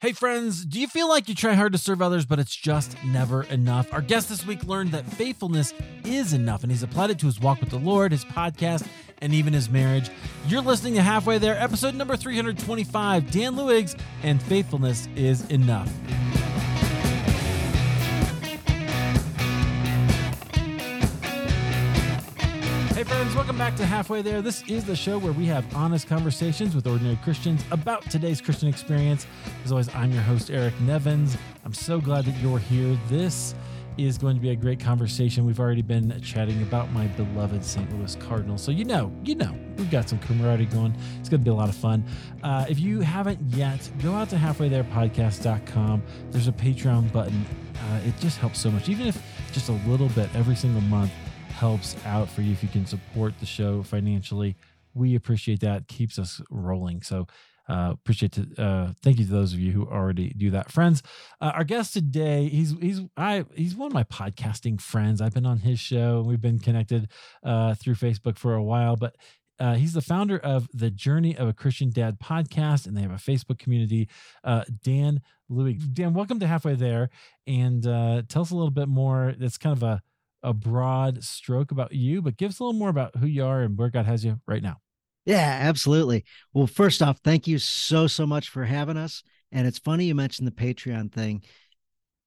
Hey, friends, do you feel like you try hard to serve others, but it's just never enough? Our guest this week learned that faithfulness is enough, and he's applied it to his walk with the Lord, his podcast, and even his marriage. You're listening to Halfway There, episode number 325 Dan Luigs, and faithfulness is enough. Welcome back to Halfway There. This is the show where we have honest conversations with ordinary Christians about today's Christian experience. As always, I'm your host, Eric Nevins. I'm so glad that you're here. This is going to be a great conversation. We've already been chatting about my beloved St. Louis Cardinals. So, you know, you know, we've got some camaraderie going. It's going to be a lot of fun. Uh, if you haven't yet, go out to halfwaytherepodcast.com. There's a Patreon button. Uh, it just helps so much, even if just a little bit every single month helps out for you if you can support the show financially. We appreciate that. Keeps us rolling. So uh, appreciate to uh, thank you to those of you who already do that, friends. Uh, our guest today, he's he's I he's one of my podcasting friends. I've been on his show. And we've been connected uh, through Facebook for a while, but. Uh, he's the founder of the Journey of a Christian Dad podcast, and they have a Facebook community. Uh, Dan Luigs, Dan, welcome to Halfway There, and uh, tell us a little bit more. That's kind of a a broad stroke about you, but give us a little more about who you are and where God has you right now. Yeah, absolutely. Well, first off, thank you so, so much for having us. And it's funny you mentioned the Patreon thing.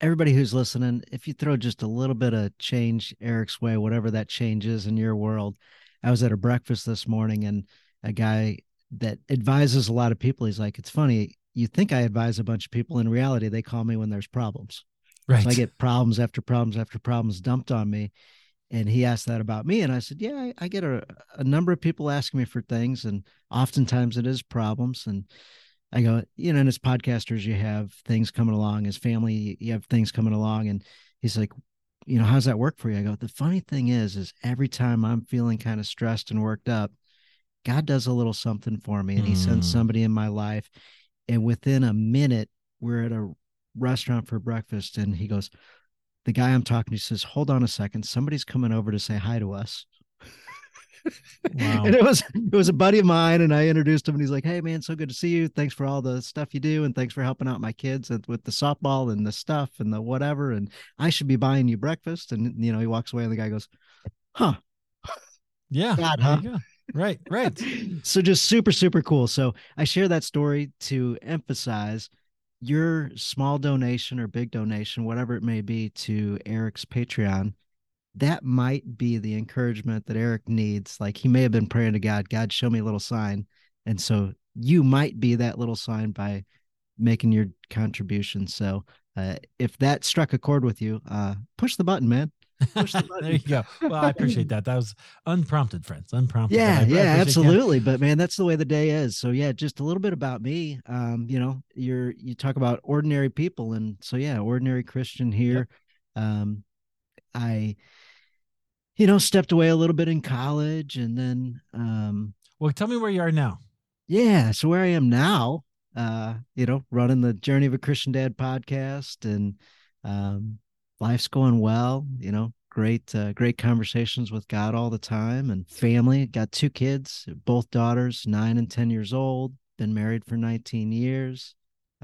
Everybody who's listening, if you throw just a little bit of change Eric's way, whatever that change is in your world. I was at a breakfast this morning and a guy that advises a lot of people, he's like, it's funny, you think I advise a bunch of people. In reality, they call me when there's problems. Right. So I get problems after problems after problems dumped on me. And he asked that about me. And I said, Yeah, I, I get a, a number of people asking me for things. And oftentimes it is problems. And I go, you know, and as podcasters, you have things coming along, as family, you have things coming along. And he's like, you know, how's that work for you? I go, the funny thing is, is every time I'm feeling kind of stressed and worked up, God does a little something for me and he sends Mm. somebody in my life. And within a minute, we're at a restaurant for breakfast and he goes, the guy I'm talking to says, hold on a second. Somebody's coming over to say hi to us. Wow. and it was it was a buddy of mine and I introduced him and he's like, Hey man, so good to see you. Thanks for all the stuff you do and thanks for helping out my kids with the softball and the stuff and the whatever. And I should be buying you breakfast. And you know, he walks away and the guy goes, Huh. Yeah. God, huh? Right. Right. so just super super cool so i share that story to emphasize your small donation or big donation whatever it may be to eric's patreon that might be the encouragement that eric needs. Like he may have been praying to god god show me a little sign. And so you might be that little sign by making your contribution. So uh, if that struck a chord with you uh, push the button man Push the there you go. Well, I appreciate that. That was unprompted, friends. Unprompted. but I- I yeah yeah absolutely but man that's the way the day is so yeah just a little bit about me um you know you're you talk about ordinary people and so yeah ordinary christian here um i you know stepped away a little bit in college and then um Well, tell me where you are now. yeah so where i am now uh you know running the journey of a christian dad podcast and um life's going well you know great uh, great conversations with god all the time and family got two kids both daughters nine and ten years old been married for 19 years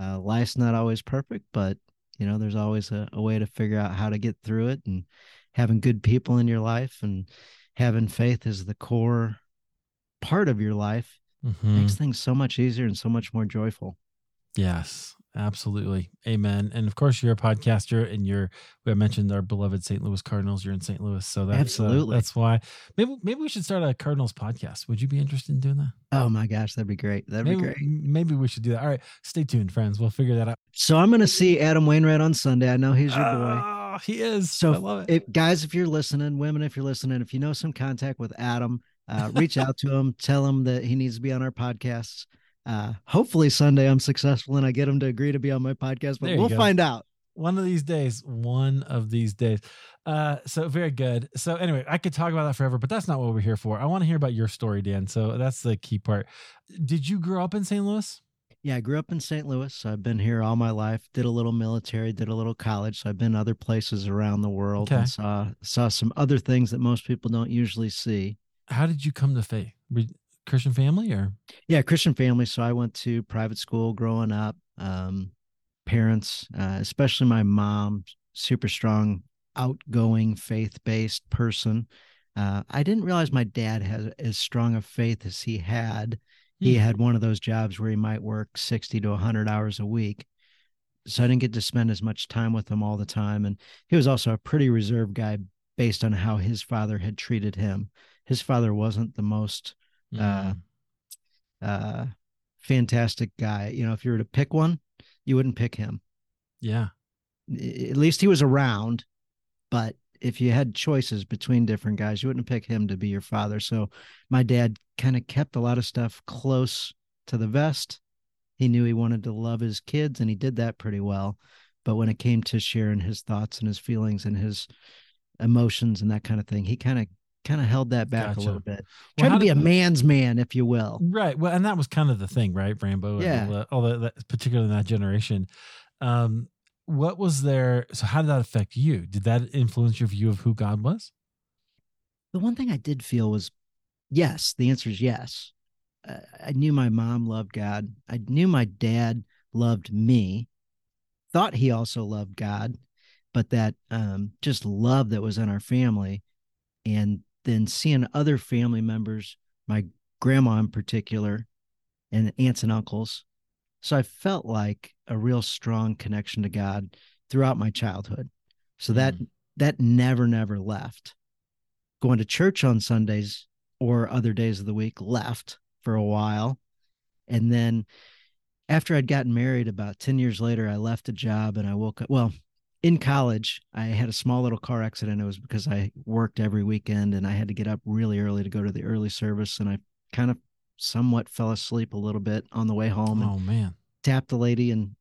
uh life's not always perfect but you know there's always a, a way to figure out how to get through it and having good people in your life and having faith is the core part of your life Mhm. makes things so much easier and so much more joyful. Yes, absolutely. Amen. And of course, you're a podcaster, and you're. We mentioned our beloved St. Louis Cardinals. You're in St. Louis, so that's uh, Absolutely. that's why. Maybe maybe we should start a Cardinals podcast. Would you be interested in doing that? Oh my gosh, that'd be great. That'd maybe, be great. Maybe we should do that. All right, stay tuned, friends. We'll figure that out. So I'm going to see Adam Wainwright on Sunday. I know he's your boy. Oh, he is. So I love it. If, guys, if you're listening, women, if you're listening, if you know some contact with Adam, uh, reach out to him. Tell him that he needs to be on our podcasts. Uh, hopefully Sunday I'm successful and I get him to agree to be on my podcast, but we'll go. find out. one of these days one of these days uh so very good so anyway i could talk about that forever but that's not what we're here for i want to hear about your story dan so that's the key part did you grow up in st louis Yeah, I grew up in St. Louis. So I've been here all my life. Did a little military, did a little college. So I've been other places around the world Okay. and saw saw some other things that most people don't usually see. how did you come to faith christian family or Yeah, Christian family. So I went to private school growing up. Um, parents, uh, especially my mom, super strong, outgoing, faith based person. Uh, I didn't realize my dad had as strong a faith as he had. He Hmm. had one of those jobs where he might work 60 to 100 hours a week. So I didn't get to spend as much time with him all the time. And he was also a pretty reserved guy based on how his father had treated him. His father wasn't the most Mm. uh, fantastic guy. You know, if you were to pick one, you wouldn't pick him. yeah. At least he was around, but if you had choices between different guys, you wouldn't pick him to be your father. So my dad kind of kept a lot of stuff close to the vest. He knew he wanted to love his kids, and he did that pretty well. But when it came to sharing his thoughts and his feelings and his emotions and that kind of thing, he kind of kind of held that back Gotcha. a little bit. Well, Tried to be a man's man, if you will. Right. Well, and that was kind of the thing, right? Rambo. Yeah. All that, that- particularly in that generation. Um, what was there? So, how did that affect you? Did that influence your view of who God was? The one thing I did feel was yes, the answer is yes. Uh, I knew my mom loved God. I knew my dad loved me, thought he also loved God, but that um, just love that was in our family. And then seeing other family members, my grandma in particular, and aunts and uncles. So I felt like a real strong connection to God throughout my childhood. So that mm. that never, never left. Going to church on Sundays or other days of the week left for a while. And then after I'd gotten married about 10 years later, I left a job and I woke up. Well, in college, I had a small little car accident. It was because I worked every weekend and I had to get up really early to go to the early service. And I kind of somewhat fell asleep a little bit on the way home and Oh man. tapped the lady and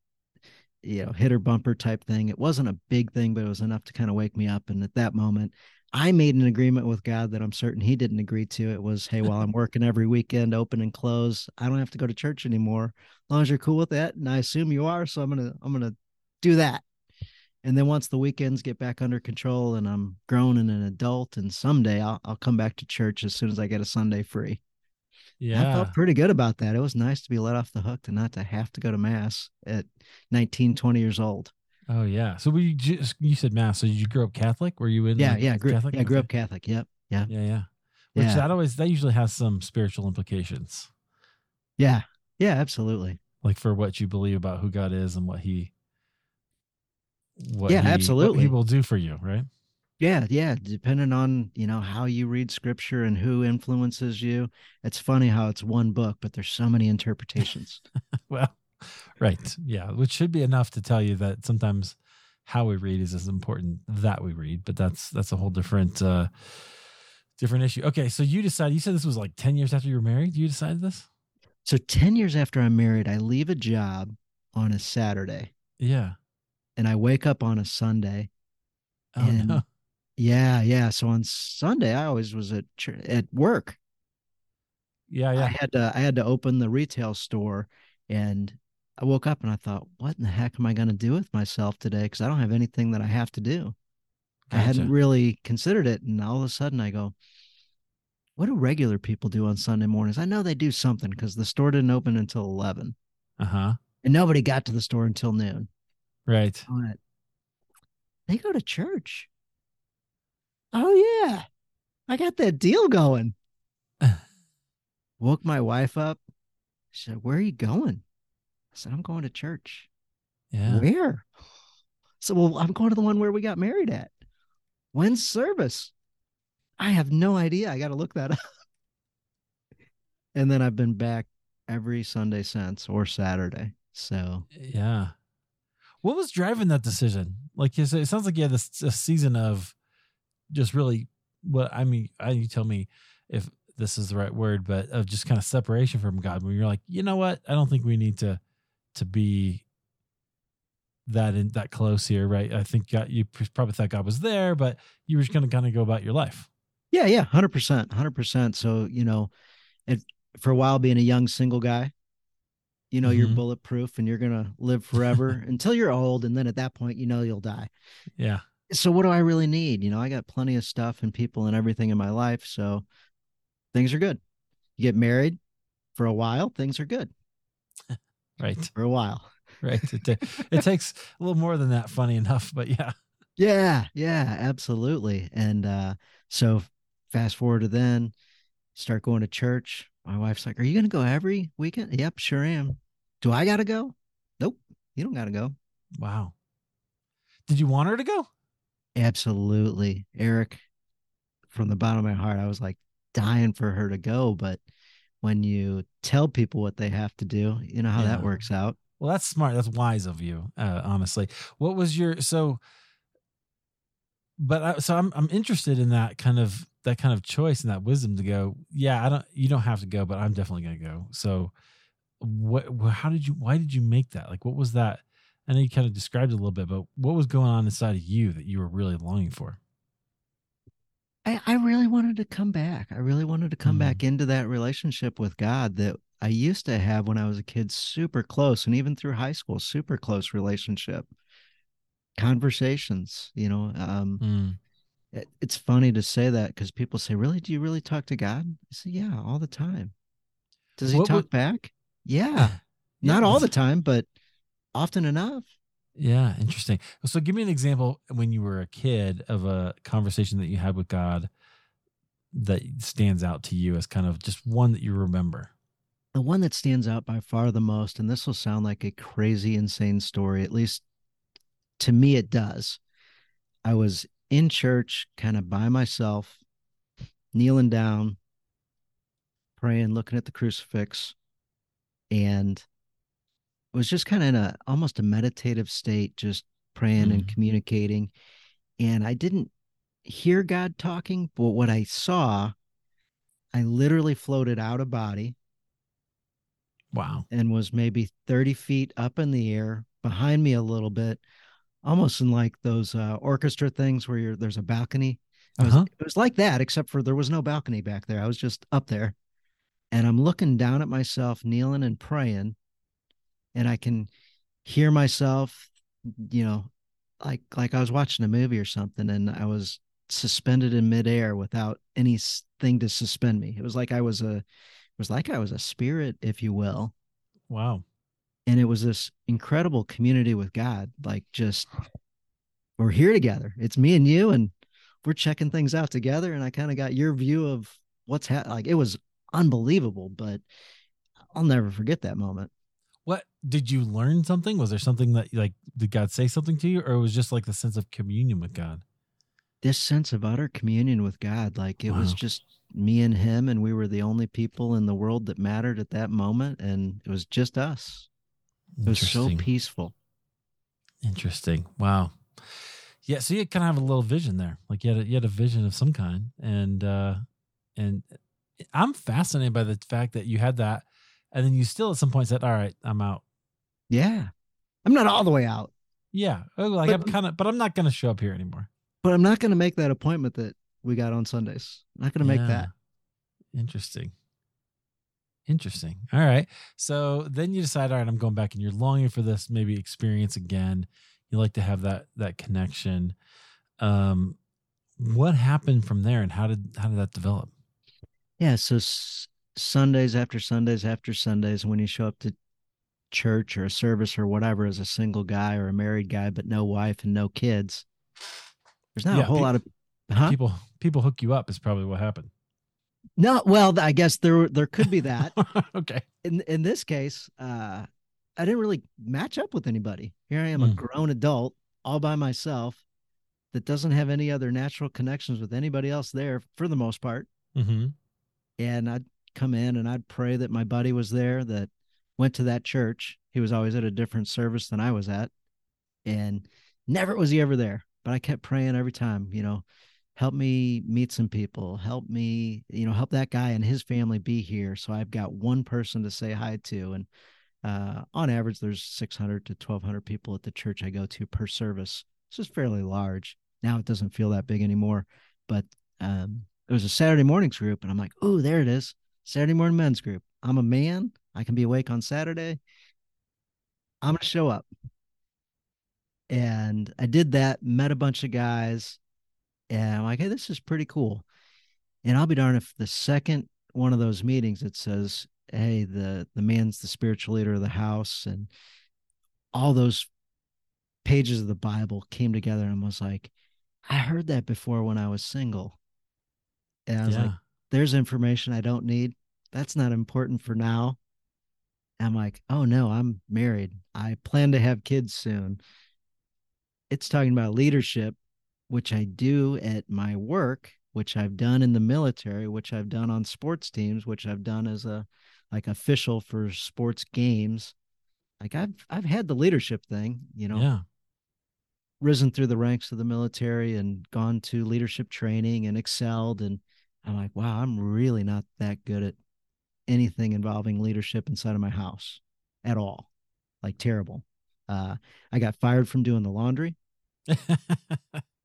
you know hit her bumper type thing it wasn't a big thing but it was enough to kind of wake me up and at that moment i made an agreement with god that i'm certain he didn't agree to it was hey while i'm working every weekend open and close i don't have to go to church anymore as long as you're cool with that and i assume you are so i'm gonna i'm gonna do that and then once the weekends get back under control and i'm grown and an adult and someday i'll, I'll come back to church as soon as i get a sunday free Yeah, I felt pretty good about that. It was nice to be let off the hook to not to have to go to mass at 19, 20 years old. Oh yeah. So you just you said mass? So did you grow up Catholic? Were you in? Yeah, like, yeah, grew, Catholic? yeah, grew up Catholic. Yep. Yeah. Yeah, yeah. Which Yeah. that always that usually has some spiritual implications, Yeah. Yeah, absolutely. like for what you believe about who God is and what He. What Yeah, he, absolutely. he will do for you, right? Yeah, yeah. Depending on, you know, how you read scripture and who influences you. It's funny how it's one book, but there's so many interpretations. Well, right. Yeah. Which should be enough to tell you that sometimes how we read is as important that we read, but that's that's a whole different uh different issue. Okay, so you decided you said this was like 10 years after you were married. You decided this? so 10 years after I'm married, I leave a job on a Saturday Yeah. And I wake up on a Sunday Oh And- no. Yeah, yeah. So on Sunday, I always was at at work. Yeah, yeah. I had to I had to open the retail store, and I woke up and I thought, what in the heck am I going to do with myself today? Because I don't have anything that I have to do. I hadn't really considered it, and all of a sudden I go, what do regular people do on Sunday mornings? I know they do something because the store didn't open until eleven, Uh-huh. and nobody got to the store until noon. Right. I went, they go to church. Oh yeah, I got that deal going. Woke my wife up. She said, "Where are you going?" I said, "I'm going to church." Yeah. Where? So, well, I'm going to the one where we got married at. When's service? I have no idea. I got to look that up. and then I've been back every Sunday since, or Saturday. So Yeah. What was driving that decision? Like it sounds like you had this season of just really what I mean, I you tell me if this is the right word, but of just kind of separation from God when you're like, you know what? I don't think we need to to be that in that close here, right? I think God, you probably thought God was there, but you were just gonna kind of go about your life. Yeah, yeah, hundred percent, hundred percent. So you know, it for a while being a young single guy, you know you're Mhm. bulletproof and you're gonna live forever until you're old, and then at that point, you know you'll die. Yeah. So what do I really need? You know, I got plenty of stuff and people and everything in my life, so things are good. You get married for a while, things are good Right. for a while. right. It, ta- it takes a little more than that. Funny enough, but yeah. Yeah, yeah, absolutely. And uh, so fast forward to then, start going to church. My wife's like, Are you going to go every weekend? Yep, sure am. Do I got to go? Nope, you don't got to go. Wow. Did you want her to go? Absolutely. Eric, from the bottom of my heart, I was like dying for her to go. But when you tell people what they have to do, you know how Yeah. that works out. Well, that's smart. That's wise of you, uh, honestly. What was your so? But I, so I'm I'm interested in that kind of that kind of choice and that wisdom to go. Yeah, I don't. You don't have to go, but I'm definitely gonna go. So, what? How did you? Why did you make that? Like, what was that? I know you kind of described it a little bit, but what was going on inside of you that you were really longing for? I, I really wanted to come back. I really wanted to come Mhm. back into that relationship with God that I used to have when I was a kid, super close, and even through high school, super close relationship. Conversations, you know. Um, Mm. it- it's funny to say that because people say, "Really? Do you really talk to God?" I say, "Yeah, all the time." Does he What talk would- back? Yeah, not all the time, but often enough. Yeah, interesting. So give me an example when you were a kid of a conversation that you had with God that stands out to you as kind of just one that you remember. The one that stands out by far the most, and this will sound like a crazy, insane story, at least to me, it does. I was in church, kind of by myself, kneeling down, praying, looking at the crucifix, and was just kind of in a almost a meditative state, just praying and Mm. communicating. And I didn't hear God talking, but what I saw, I literally floated out of body Wow. and was maybe 30 feet up in the air behind me a little bit, almost in like those uh, orchestra things where you're, there's a balcony. Was, Uh-huh. It was like that, except for there was no balcony back there. I was just up there and I'm looking down at myself, kneeling and praying. And I can hear myself, you know, like like I was watching a movie or something, and I was suspended in midair without anything to suspend me. It was like I was a, it was like I was a spirit, if you will Wow. And it was this incredible community with God. Like just we're here together. It's me and you, and we're checking things out together. And I kind of got your view of what's happening. Like it was unbelievable, but I'll never forget that moment. What did you learn something? Was there something that like did God say something to you or it was just like the sense of communion with God? This sense of utter communion with God, like it was just me and him, and we were the only people in the world that mattered at that moment, and it was just us. It was so peaceful. Interesting. Wow. Yeah, so you kind of have a little vision there. Like you had a, you had a vision of some kind, and uh, and I'm fascinated by the fact that you had that, and then you still at some point said, "All right, I'm out." Yeah, I'm not all the way out, Yeah, oh, like But- I'm kind of, but I'm not going to show up here anymore. but I'm not going to make that appointment that we got on Sundays. I'm not going to make that. Interesting. Interesting. All right. So then you decide, all right, I'm going back, and you're longing for this maybe experience again. You like to have that that connection. Um, what happened from there, and how did how did that develop? Yeah. So s- Sundays after Sundays after Sundays, when you show up to church or a service or whatever as a single guy or a married guy, but no wife and no kids, there's not Yeah, a whole pe- lot of, huh? People people hook you up is probably what happened. No, well, I guess there there could be that. okay. in in this case, uh, I didn't really match up with anybody. Here I am, a Mm. grown adult, all by myself, that doesn't have any other natural connections with anybody else there for the most part. Mm-hmm. and I'd come in and I'd pray that my buddy was there that went to that church. He was always at a different service than I was at. And never was he ever there. But I kept praying every time, you know, help me meet some people, help me, you know, help that guy and his family be here. So I've got one person to say hi to. And uh, on average, there's 600 to 1,200 people at the church I go to per service. This is fairly large. Now it doesn't feel that big anymore. But um, it was a Saturday mornings group, and I'm like, oh, there it is, Saturday morning men's group. I'm a man. I can be awake on Saturday. I'm gonna show up. And I did that, met a bunch of guys, and I'm like, hey, this is pretty cool. And I'll be darned if the second one of those meetings it says, hey, the the man's the spiritual leader of the house, and all those pages of the Bible came together and was like, I heard that before when I was single. And I was yeah. like, there's information I don't need. That's not important for now. I'm like, oh no, I'm married. I plan to have kids soon. It's talking about leadership, which I do at my work, which I've done in the military, which I've done on sports teams, which I've done as a like official for sports games. Like I've I've had the leadership thing, you know, yeah. risen through the ranks of the military and gone to leadership training and excelled and I'm like, wow, I'm really not that good at anything involving leadership inside of my house at all. Like terrible. Uh, I got fired from doing the laundry.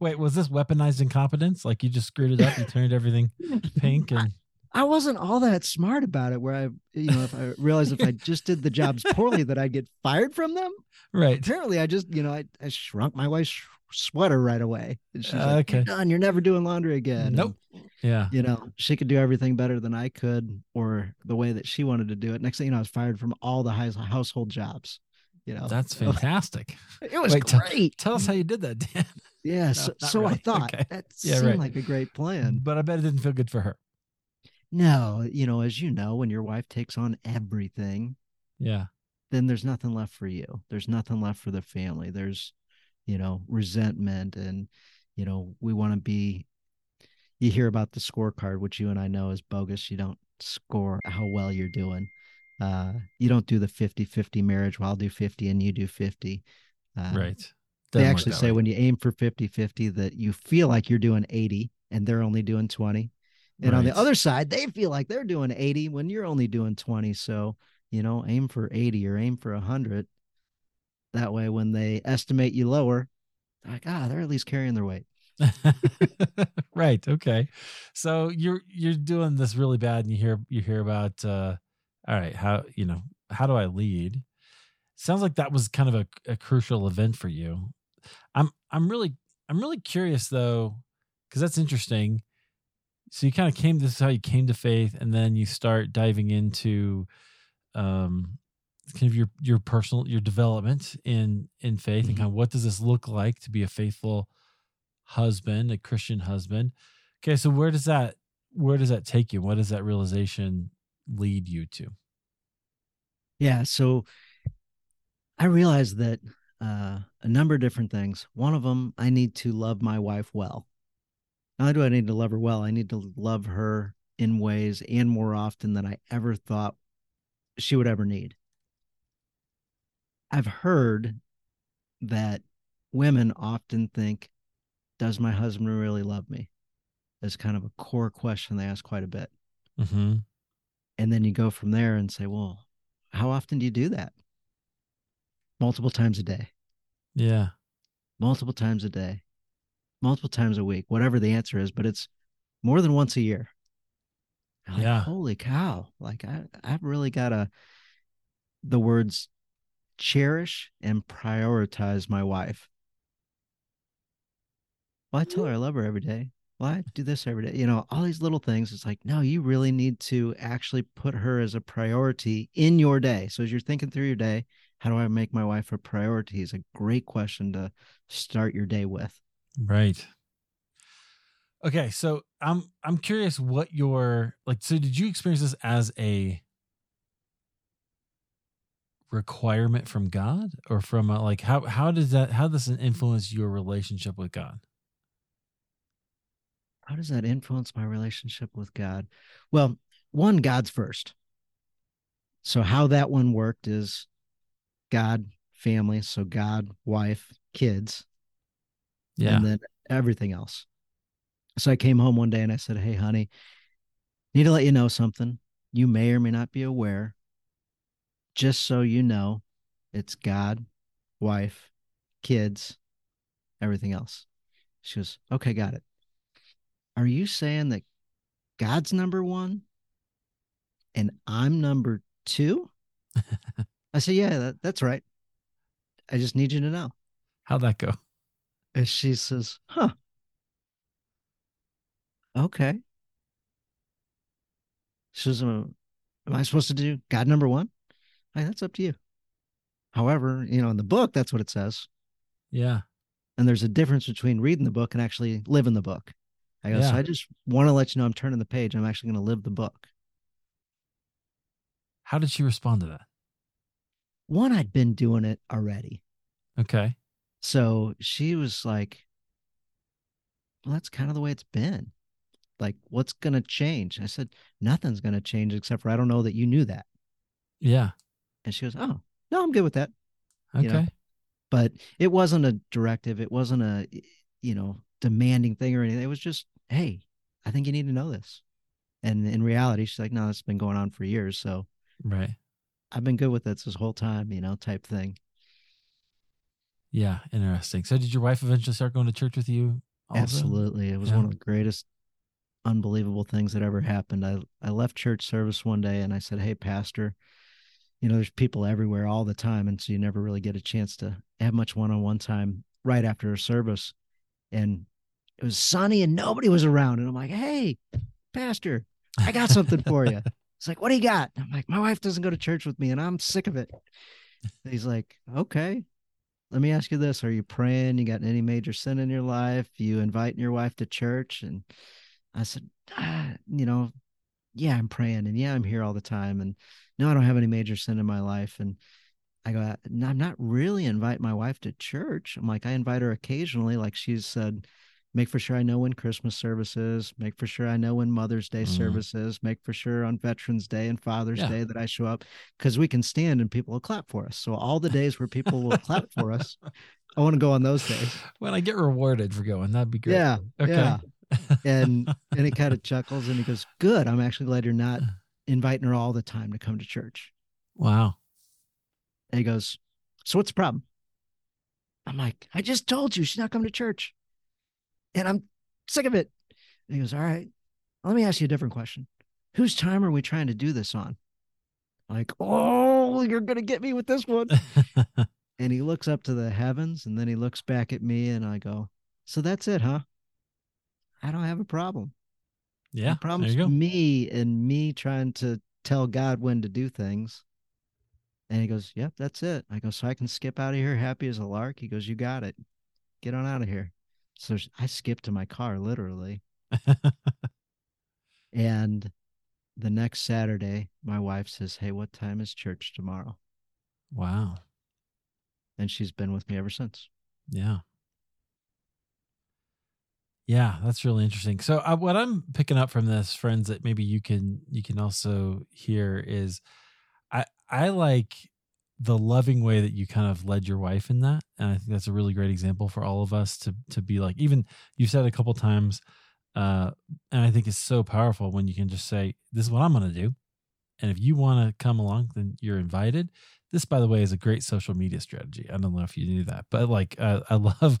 Wait, was this weaponized incompetence? Like you just screwed it up, you turned everything pink and I wasn't all that smart about it. Where I, you know, if I realized if I just did the jobs poorly, that I'd get fired from them. right. Apparently, I just, you know, I, I shrunk my wife's sweater right away. And she's like, Okay. "You're done. You're never doing laundry again." And, Nope. Yeah. you know, she could do everything better than I could, or the way that she wanted to do it. Next thing you know, I was fired from all the hous- household jobs. You know, That's fantastic. it was Wait, great. Tell us how you did that, Dan. yeah. So, not so I thought Okay. that Yeah, seemed right. like a great plan. But I bet it didn't feel good for her. No, you know, as you know, when your wife takes on everything, Yeah. then there's nothing left for you. There's nothing left for the family. There's, you know, resentment and, you know, we want to be you hear about the scorecard, which you and I know is bogus. You don't score how well you're doing. Uh, you don't do the 50-50 marriage. Well, I'll do 50 and you do 50. Uh, right. They Doesn't work actually say way. when you aim for 50-50 that you feel like you're doing 80 and they're only doing 20. And on the other side, they feel like they're doing 80 when you're only doing 20. So, you know, aim for 80 or aim for 100. That way, when they estimate you lower, they're like, ah, they're at least carrying their weight. right. Okay. So you're you're doing this really bad, and you hear you hear about uh, all right, how you know how do I lead? Sounds like that was kind of a, a crucial event for you. I'm I'm really I'm really curious though, because that's interesting. So you kind of came. This is how you came to faith, and then you start diving into um kind of your your personal your development in in faith and Mhm. kind of what does this look like to be a faithful husband a christian husband okay so where does that where does that take you what does that realization lead you to Yeah. So I realized that uh, a number of different things. One of them, I need to love my wife well. Not only do I need to love her well, I need to love her in ways and more often than I ever thought she would ever need. I've heard that women often think, Does my husband really love me? That's kind of a core question they ask quite a bit. mm-hmm. And then you go from there and say, Well, how often do you do that? Multiple times a day, yeah multiple times a day, multiple times a week, whatever the answer is, but it's more than once a year. Like, Yeah. Holy cow. Like I, I've really got to the words cherish and prioritize my wife. Well, I tell her I love her every day. Well, I do this every day. You know, all these little things. It's like, no, you really need to actually put her as a priority in your day. So as you're thinking through your day, how do I make my wife a priority? Is a great question to start your day with. right okay so i'm i'm curious what your like so did you experience this as a requirement from god or from a, like how how does that how does it influence your relationship with god How does that influence my relationship with God? Well, one, God's first. So how that one worked is God, family. So God, wife, kids, yeah and then everything else. So I came home one day and I said, Hey, honey, need to let you know something. You may or may not be aware. Just so you know, it's God, wife, kids, everything else. She goes, Okay, got it. Are you saying that God's number one and I'm number two? I said, Yeah, that, that's right. I just need you to know. how'd that go And she says, Huh. Okay. She says, "Uh, Am I supposed to do God number one? Hey, that's up to you. However, you know, in the book, that's what it says. Yeah. And there's a difference between reading the book and actually living the book. I go, so I just want to let you know I'm turning the page. I'm actually going to live the book. How did she respond to that? One, I'd been doing it already. Okay. So she was like, well, that's kind of the way it's been. Like, what's going to change? I said, nothing's going to change except for I don't know that you knew that. Yeah. And she goes, oh, no, I'm good with that. Okay. You know, But it wasn't a directive. It wasn't a, you know, demanding thing or anything. It was just, hey, I think you need to know this. And in reality, she's like, no, it's been going on for years. So Right. I've been good with it this whole time, you know, type thing. Yeah. Interesting. So did your wife eventually start going to church with you? also? Absolutely. It was Yeah. one of the greatest, unbelievable things that ever happened. I, I left church service one day and I said, Hey, Pastor, you know, there's people everywhere all the time. And so you never really get a chance to have much one on one time right after a service. And it was sunny and nobody was around. And I'm like, Hey, Pastor, I got something for you. It's like, What do you got? I'm like, My wife doesn't go to church with me and I'm sick of it. And he's like, Okay, let me ask you this are you praying you got any major sin in your life you inviting your wife to church and i said ah, you know yeah i'm praying and yeah i'm here all the time and no i don't have any major sin in my life and i go "No, i'm not really inviting my wife to church i'm like i invite her occasionally like she's said make for sure i know when christmas service is make for sure i know when mother's day Mhm. service is make for sure on veterans day and father's Yeah. day that i show up because we can stand and people will clap for us so all the days where people will clap for us I want to go on those days. When I get rewarded for going, that'd be great. Yeah. Okay. Yeah. And and he kind of chuckles and he goes, Good. I'm actually glad you're not inviting her all the time to come to church. wow. And he goes, So what's the problem? I'm like, I just told you she's not coming to church. And I'm sick of it. And he goes, All right. Let me ask you a different question. Whose time are we trying to do this on? Like, oh, you're gonna get me with this one. and he looks up to the heavens and then he looks back at me and I go, So that's it, huh? I don't have a problem. yeah. the problem's there you go. me and me trying to tell God when to do things. And he goes, Yep, that's it. I go, So I can skip out of here happy as a lark. He goes, You got it. Get on out of here. So I skipped to my car literally. And the next Saturday, my wife says, Hey, what time is church tomorrow? wow. And she's been with me ever since. Yeah. Yeah, that's really interesting. So uh, what I'm picking up from this, friends, that maybe you can you can also hear is, I I like the loving way that you kind of led your wife in that, and I think that's a really great example for all of us to to be like. Even you've said a couple times, uh, and I think it's so powerful when you can just say, "This is what I'm going to do," and if you want to come along, then you're invited. This, by the way, is a great social media strategy. I don't know if you knew that, but like, uh, I love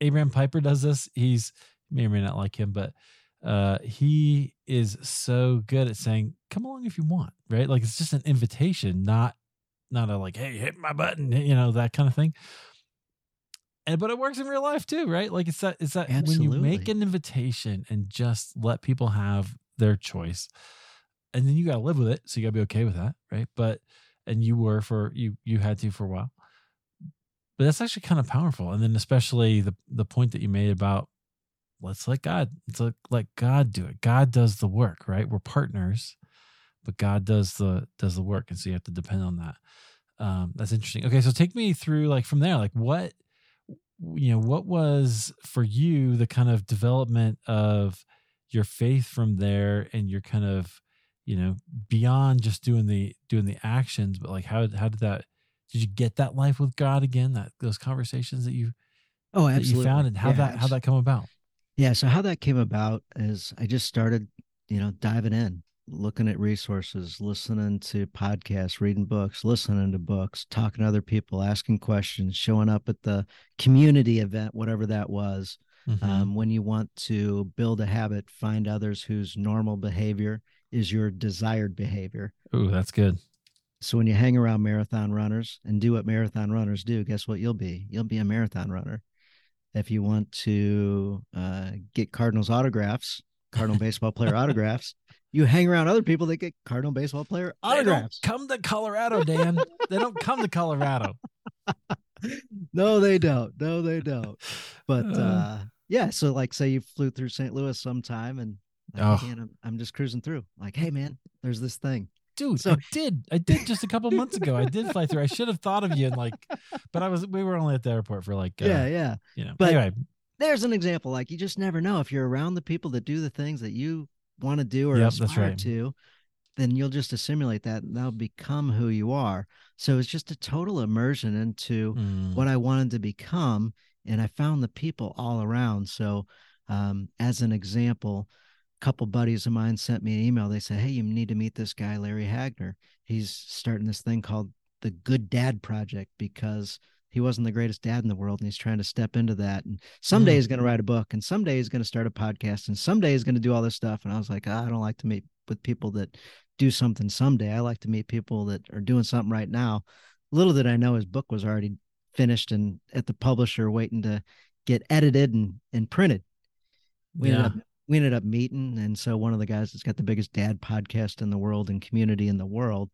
Abraham Piper does this. He's may or may not like him, but uh, he is so good at saying, "Come along if you want." Right? Like it's just an invitation, not not a like, "Hey, hit my button," you know, that kind of thing. And but it works in real life too, right? Like it's that it's that when you make an invitation and just let people have their choice, and then you got to live with it, so you got to be okay with that, right? But and you were for you you had to for a while but that's actually kind of powerful and then especially the the point that you made about let's let god let's let, let god do it god does the work right we're partners but god does the does the work and so you have to depend on that um that's interesting okay so take me through like from there like what you know what was for you the kind of development of your faith from there and your kind of you know beyond just doing the doing the actions but like how how did that did you get that life with god again that those conversations that you Oh, that absolutely. you found and how Yeah, that how that come about Yeah. So how that came about is I just started, you know, diving in, looking at resources, listening to podcasts, reading books, listening to books, talking to other people, asking questions, showing up at the community event, whatever that was. Mhm. Um, when you want to build a habit, find others whose normal behavior is your desired behavior. Ooh, that's good So when you hang around marathon runners and do what marathon runners do, guess what you'll be? You'll be a marathon runner. If you want to uh, get Cardinals autographs, Cardinal baseball player autographs, you hang around other people that get Cardinal baseball player autographs. Come to Colorado, Dan. they don't come to Colorado. no, they don't. No, they don't. But uh, uh, yeah, so like say you flew through St. Louis sometime and oh. I'm, I'm just cruising through. Like, hey man, there's this thing. Dude, so, I did. I did just a couple months ago. I did fly through. I should have thought of you and like, but I was we were only at the airport for like uh, yeah, yeah. You know, but anyway, there's an example. Like you just never know if you're around the people that do the things that you want to do or yep, aspire right. to, then you'll just assimilate that and that'll become who you are. So it's just a total immersion into mm. what I wanted to become. And I found the people all around. So um, as an example, a couple buddies of mine sent me an email. They said, Hey, you need to meet this guy, Larry Hagner. He's starting this thing called the Good Dad Project because he wasn't the greatest dad in the world and he's trying to step into that and someday mm. he's going to write a book and someday he's going to start a podcast and someday he's going to do all this stuff and i was like oh, i don't like to meet with people that do something someday i like to meet people that are doing something right now little did i know his book was already finished and at the publisher waiting to get edited and, and printed we yeah. ended up we ended up meeting and so one of the guys that's got the biggest dad podcast in the world and community in the world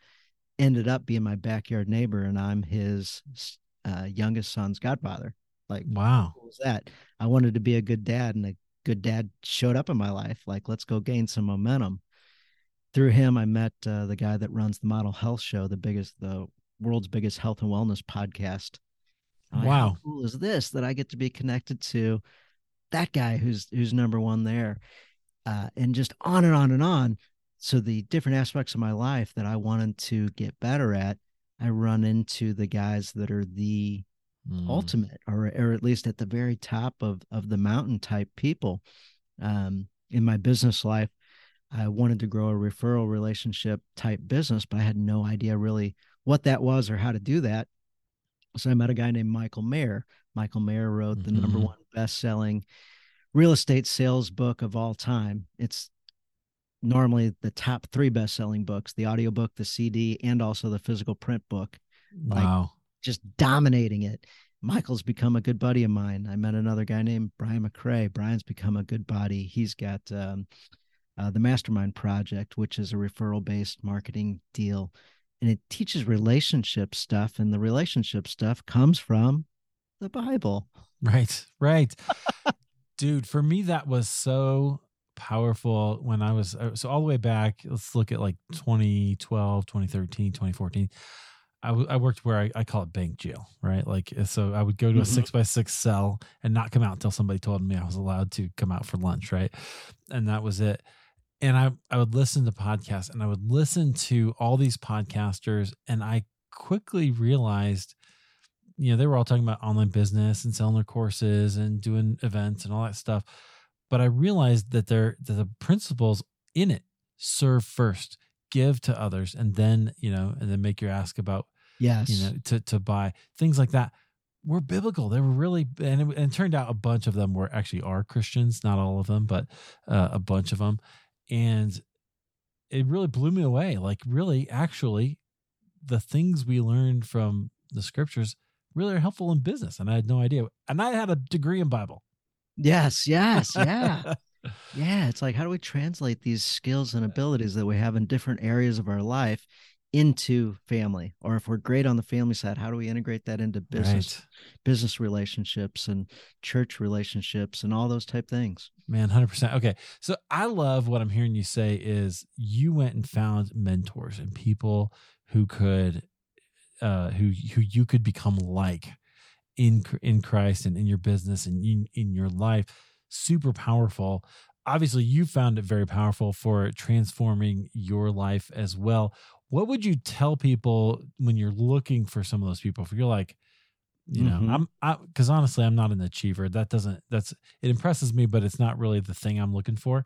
ended up being my backyard neighbor and i'm his uh, youngest son's godfather. Like, wow, was that? I wanted to be a good dad, and a good dad showed up in my life. Like, let's go gain some momentum. Through him, I met uh, the guy that runs the Model Health Show, the biggest, the world's biggest health and wellness podcast. I'm wow, like, cool is this that I get to be connected to that guy who's who's number one there, uh, and just on and on and on. So the different aspects of my life that I wanted to get better at I run into the guys that are the mm. ultimate, or or at least at the very top of of the mountain type people. Um, in my business life, I wanted to grow a referral relationship type business, but I had no idea really what that was or how to do that. So I met a guy named Michael Maher. Michael Maher wrote the mm-hmm. number one best selling real estate sales book of all time. It's normally the top three best selling books the audiobook, the CD, and also the physical print book. Wow. Just dominating it. Michael's become a good buddy of mine. I met another guy named Brian McRae. Brian's become a good buddy. He's got um, uh, the Mastermind Project, which is a referral based marketing deal. And it teaches relationship stuff. And the relationship stuff comes from the Bible. Right, right. Dude, for me, that was so powerful when I was uh, so all the way back. Let's look at like 2012, 2013, 2014. I, w- I worked where I, I call it bank jail, right? Like, uh, so I would go to a mm-hmm. six by six cell and not come out until somebody told me I was allowed to come out for lunch, right? And that was it. And I, I would listen to podcasts and I would listen to all these podcasters. And I quickly realized, you know, they were all talking about online business and selling their courses and doing events and all that stuff but I realized that there that the principles in it serve first, give to others, and then you know, and then make your ask about yes, you know, to to buy things like that were biblical. They were really, and it, and it turned out a bunch of them were actually are Christians, not all of them, but uh, a bunch of them, and it really blew me away. Like, really, actually, the things we learned from the scriptures really are helpful in business, and I had no idea. And I had a degree in Bible. Yes, yes, yeah. yeah, it's like how do we translate these skills and abilities that we have in different areas of our life into family or if we're great on the family side how do we integrate that into business right. business relationships and church relationships and all those type things man 100% okay so i love what i'm hearing you say is you went and found mentors and people who could uh who who you could become like in in Christ and in your business and in, in your life super powerful. Obviously you found it very powerful for transforming your life as well. What would you tell people when you're looking for some of those people? If you're like you know mm-hmm. i'm I, because honestly i'm not an achiever. That doesn't that's it impresses me but it's not really the thing i'm looking for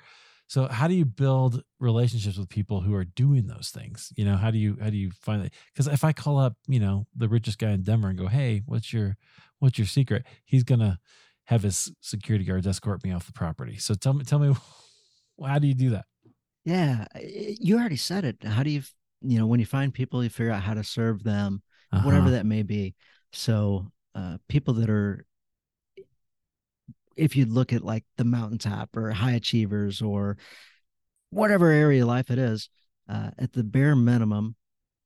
so how do you build relationships with people who are doing those things? You know, how do you how do you find it? Because if I call up, you know, the richest guy in Denver and go, "Hey, what's your what's your secret?" He's gonna have his security guards escort me off the property. So tell me, tell me, how do you do that? Yeah, you already said it. How do you, you know, when you find people, you figure out how to serve them, uh-huh. whatever that may be. So uh, people that are if you look at like the mountaintop or high achievers or whatever area of life it is, uh, at the bare minimum,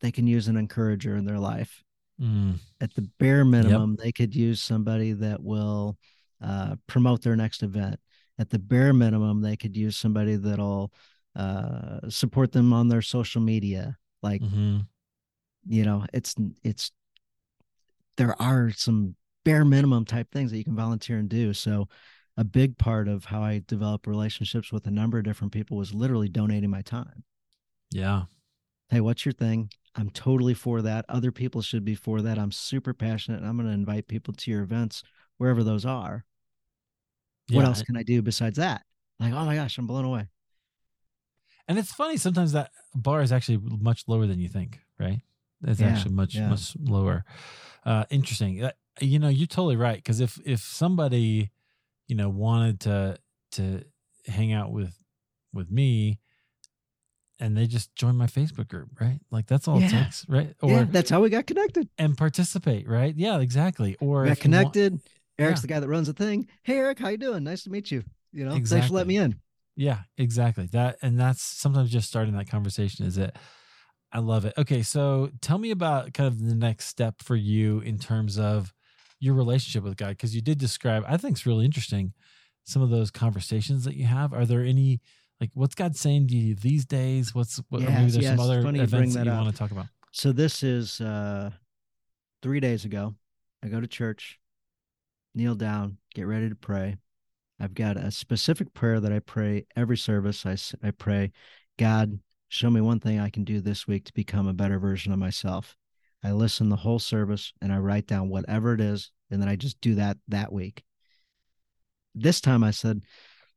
they can use an encourager in their life. Mm. At the bare minimum, they could use somebody that will uh, promote their next event. At the bare minimum, they could use somebody that'll uh, support them on their social media. Like, hmm you know, it's it's there are some bare minimum type things that you can volunteer and do. So a big part of how I developed relationships with a number of different people was literally donating my time. Yeah. Hey, what's your thing? I'm totally for that. Other people should be for that. I'm super passionate. And I'm going to invite people to your events, wherever those are. What Yeah. else can I do besides that? Like, oh my gosh, I'm blown away. And it's funny sometimes that bar is actually much lower than you think, right? It's Yeah, actually much yeah. much lower. Uh, interesting. Uh, you know, you're totally right because if if somebody, you know, wanted to to hang out with with me, and they just join my Facebook group, right? Like that's all it takes, right? Or yeah, that's how we got connected. and participate, right? Yeah, exactly. Or got you want- connected. Eric's Yeah. the guy that runs the thing. Hey, Eric, how you doing? Nice to meet you. You know, thanks for Exactly. letting me in. Yeah, exactly. That and that's sometimes just starting that conversation is it. I love it. Okay, so tell me about kind of the next step for you in terms of your relationship with God because you did describe I think it's really interesting some of those conversations that you have. Are there any like what's God saying to you these days? What's what or maybe there's yes, some other funny you bring events that, that you want to talk about? So this is uh three days ago. I go to church, kneel down, get ready to pray. I've got a specific prayer that I pray every service. I, I pray, God, show me one thing I can do this week to become a better version of myself. I listen the whole service and I write down whatever it is, and then I just do that that week. This time I said,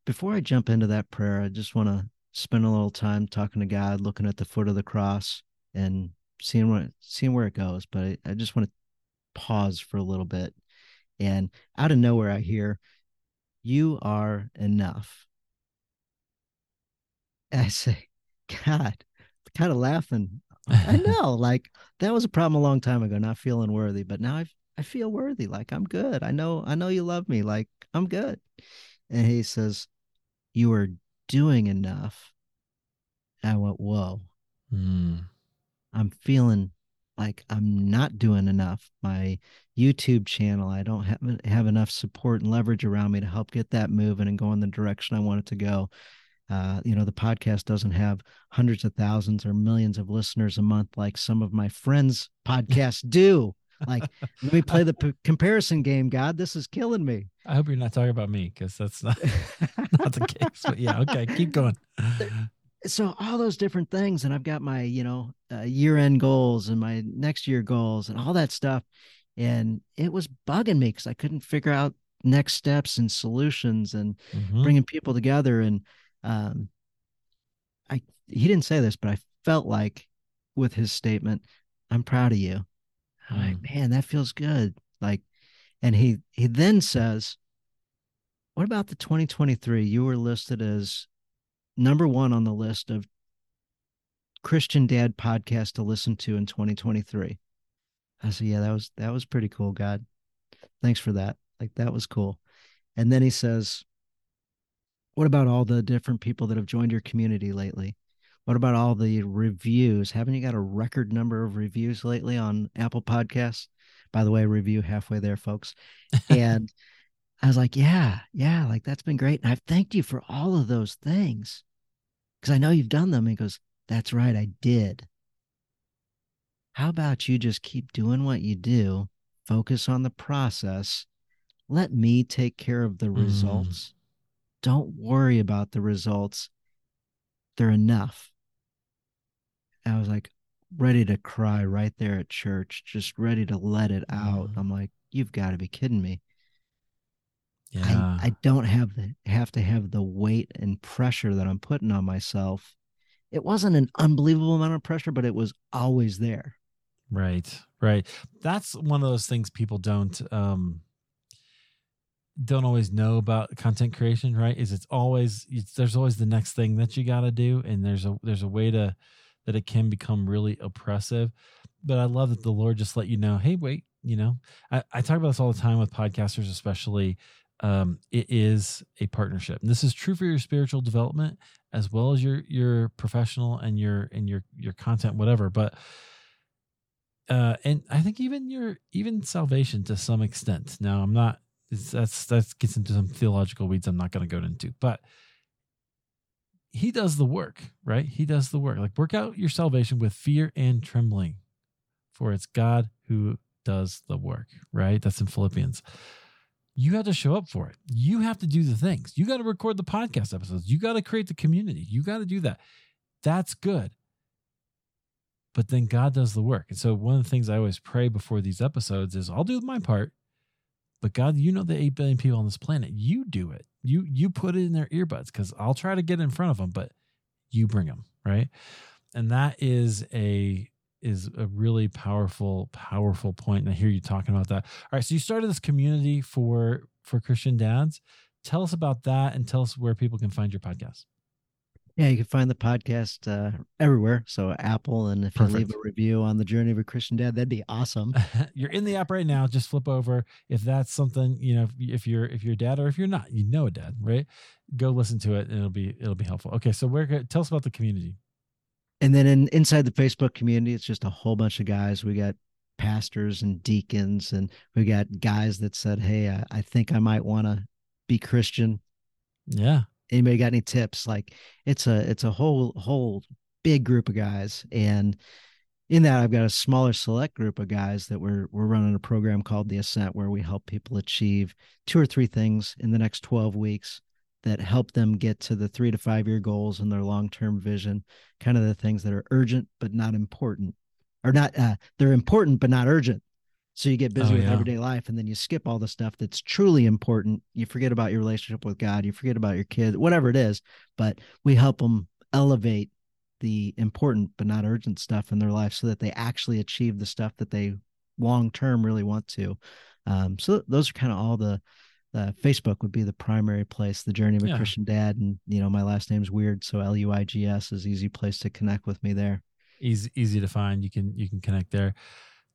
before I jump into that prayer, I just want to spend a little time talking to God, looking at the foot of the cross and seeing what seeing where it goes. But I, I just want to pause for a little bit. And out of nowhere, I hear, "You are enough." I say, "God," kind of laughing. I know, like that was a problem a long time ago, not feeling worthy, but now I I feel worthy. Like I'm good. I know I know you love me. Like I'm good. And he says, "You are doing enough." And I went, "Whoa." Mm, I'm feeling like I'm not doing enough. My YouTube channel, I don't have have enough support and leverage around me to help get that moving and go in the direction I want it to go. Uh, you know, the podcast doesn't have hundreds of thousands or millions of listeners a month like some of my friends' podcasts do. Like, let me play the p- comparison game. God, this is killing me. I hope you're not talking about me because that's not, not the case. But yeah, okay, keep going. so all those different things and i've got my you know uh, year end goals and my next year goals and all that stuff and it was bugging me because i couldn't figure out next steps and solutions and Mhm. bringing people together and um i he didn't say this but i felt like with his statement i'm proud of you i'm like man that feels good like and he he then says what about the 2023 you were listed as number one on the list of Christian Dad podcast to listen to in 2023. I said, yeah, that was that was pretty cool, God. Thanks for that. Like that was cool. And then he says, what about all the different people that have joined your community lately? What about all the reviews? Haven't you got a record number of reviews lately on Apple Podcasts? By the way, review halfway there, folks. And I was like, yeah, yeah, like that's been great. And I've thanked you for all of those things because I know you've done them. He goes, that's right, I did. How about you just keep doing what you do, focus on the process, let me take care of the Mm. Don't worry about the results. They're enough. I was like ready to cry right there at church, just ready to let it out. Mm. I'm like, you've got to be kidding me. Yeah. I, I don't have the have to have the weight and pressure that I'm putting on myself. It wasn't an unbelievable amount of pressure, but it was always there. Right, right. That's one of those things people don't um don't always know about content creation, right? Is it's always it's, there's always the next thing that you got to do and there's a there's a way to that it can become really oppressive. But I love that the Lord just let you know, "Hey, wait, you know, I, I talk about this all the time with podcasters, especially um, it is a partnership. And this is true for your spiritual development as well as your your professional and your and your your content, whatever. But uh, and I think even your even salvation to some extent. Now, I'm not. That's that gets into some theological weeds. I'm not going to go into, but he does the work, right? He does the work. Like work out your salvation with fear and trembling, for it's God who does the work, right? That's in Philippians. You have to show up for it. You have to do the things. You got to record the podcast episodes. You got to create the community. You got to do that. That's good but then God does the work. And so one of the things I always pray before these episodes is I'll do my part, but God, you know the 8 billion people on this planet. You do it. You you put it in their earbuds cuz I'll try to get in front of them, but you bring them, right? And that is a is a really powerful powerful point and I hear you talking about that. All right, so you started this community for for Christian dads. Tell us about that and tell us where people can find your podcast. Yeah, you can find the podcast uh, everywhere. So Apple, and if Perfect. you leave a review on the Journey of a Christian Dad, that'd be awesome. you're in the app right now. Just flip over if that's something you know. If you're if you're a dad or if you're not, you know a dad, right? Go listen to it, and it'll be it'll be helpful. Okay, so where tell us about the community. And then in, inside the Facebook community, it's just a whole bunch of guys. We got pastors and deacons, and we got guys that said, "Hey, I, I think I might want to be Christian." Yeah, anybody got any tips? Like it's a it's a whole whole big group of guys and in that i've got a smaller select group of guys that we're we're running a program called the ascent where we help people achieve two or three things in the next 12 weeks that help them get to the three to five year goals and their long-term vision kind of the things that are urgent but not important or not uh, they're important but not urgent so you get busy oh, with yeah. everyday life and then you skip all the stuff that's truly important. You forget about your relationship with God, you forget about your kids, whatever it is. But we help them elevate the important but not urgent stuff in their life so that they actually achieve the stuff that they long term really want to. Um, so those are kind of all the uh, Facebook would be the primary place, the journey of a yeah. Christian dad. And, you know, my last name's weird. So L U I G S is easy place to connect with me there. Easy, easy to find. You can, you can connect there.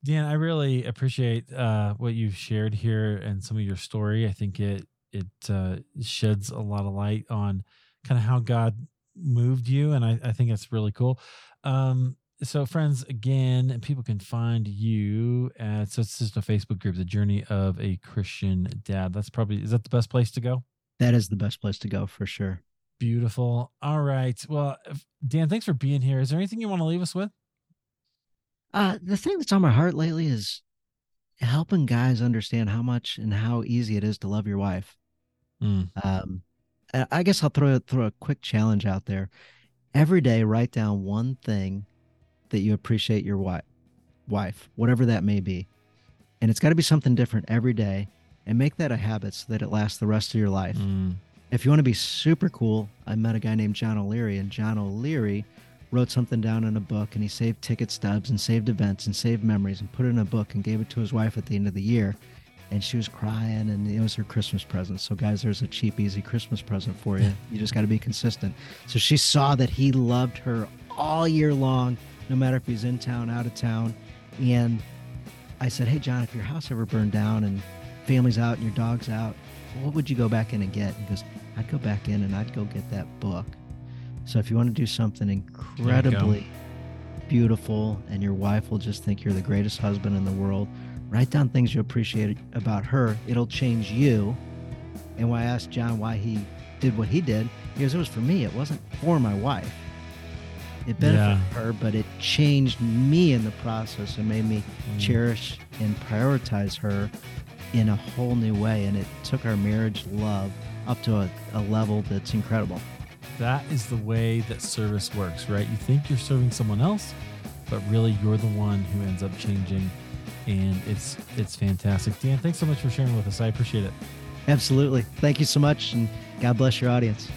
Dan, I really appreciate uh, what you've shared here and some of your story. I think it it uh, sheds a lot of light on kind of how God moved you, and I, I think it's really cool. Um, so, friends, again, people can find you at so it's just a Facebook group, the Journey of a Christian Dad. That's probably is that the best place to go? That is the best place to go for sure. Beautiful. All right. Well, Dan, thanks for being here. Is there anything you want to leave us with? Uh, the thing that's on my heart lately is helping guys understand how much and how easy it is to love your wife. Mm. Um, I guess I'll throw throw a quick challenge out there. Every day, write down one thing that you appreciate your wife, wife, whatever that may be, and it's got to be something different every day, and make that a habit so that it lasts the rest of your life. Mm. If you want to be super cool, I met a guy named John O'Leary, and John O'Leary wrote something down in a book and he saved ticket stubs and saved events and saved memories and put it in a book and gave it to his wife at the end of the year. And she was crying and it was her Christmas present. So, guys, there's a cheap, easy Christmas present for you. You just got to be consistent. So, she saw that he loved her all year long, no matter if he's in town, out of town. And I said, Hey, John, if your house ever burned down and family's out and your dog's out, what would you go back in and get? He goes, I'd go back in and I'd go get that book. So if you want to do something incredibly beautiful and your wife will just think you're the greatest husband in the world, write down things you appreciate about her. It'll change you. And when I asked John why he did what he did, he goes, It was for me. It wasn't for my wife. It benefited yeah. her, but it changed me in the process and made me mm. cherish and prioritize her in a whole new way. And it took our marriage love up to a, a level that's incredible that is the way that service works, right? You think you're serving someone else, but really you're the one who ends up changing. And it's it's fantastic. Dan, thanks so much for sharing with us. I appreciate it. Absolutely. Thank you so much and God bless your audience.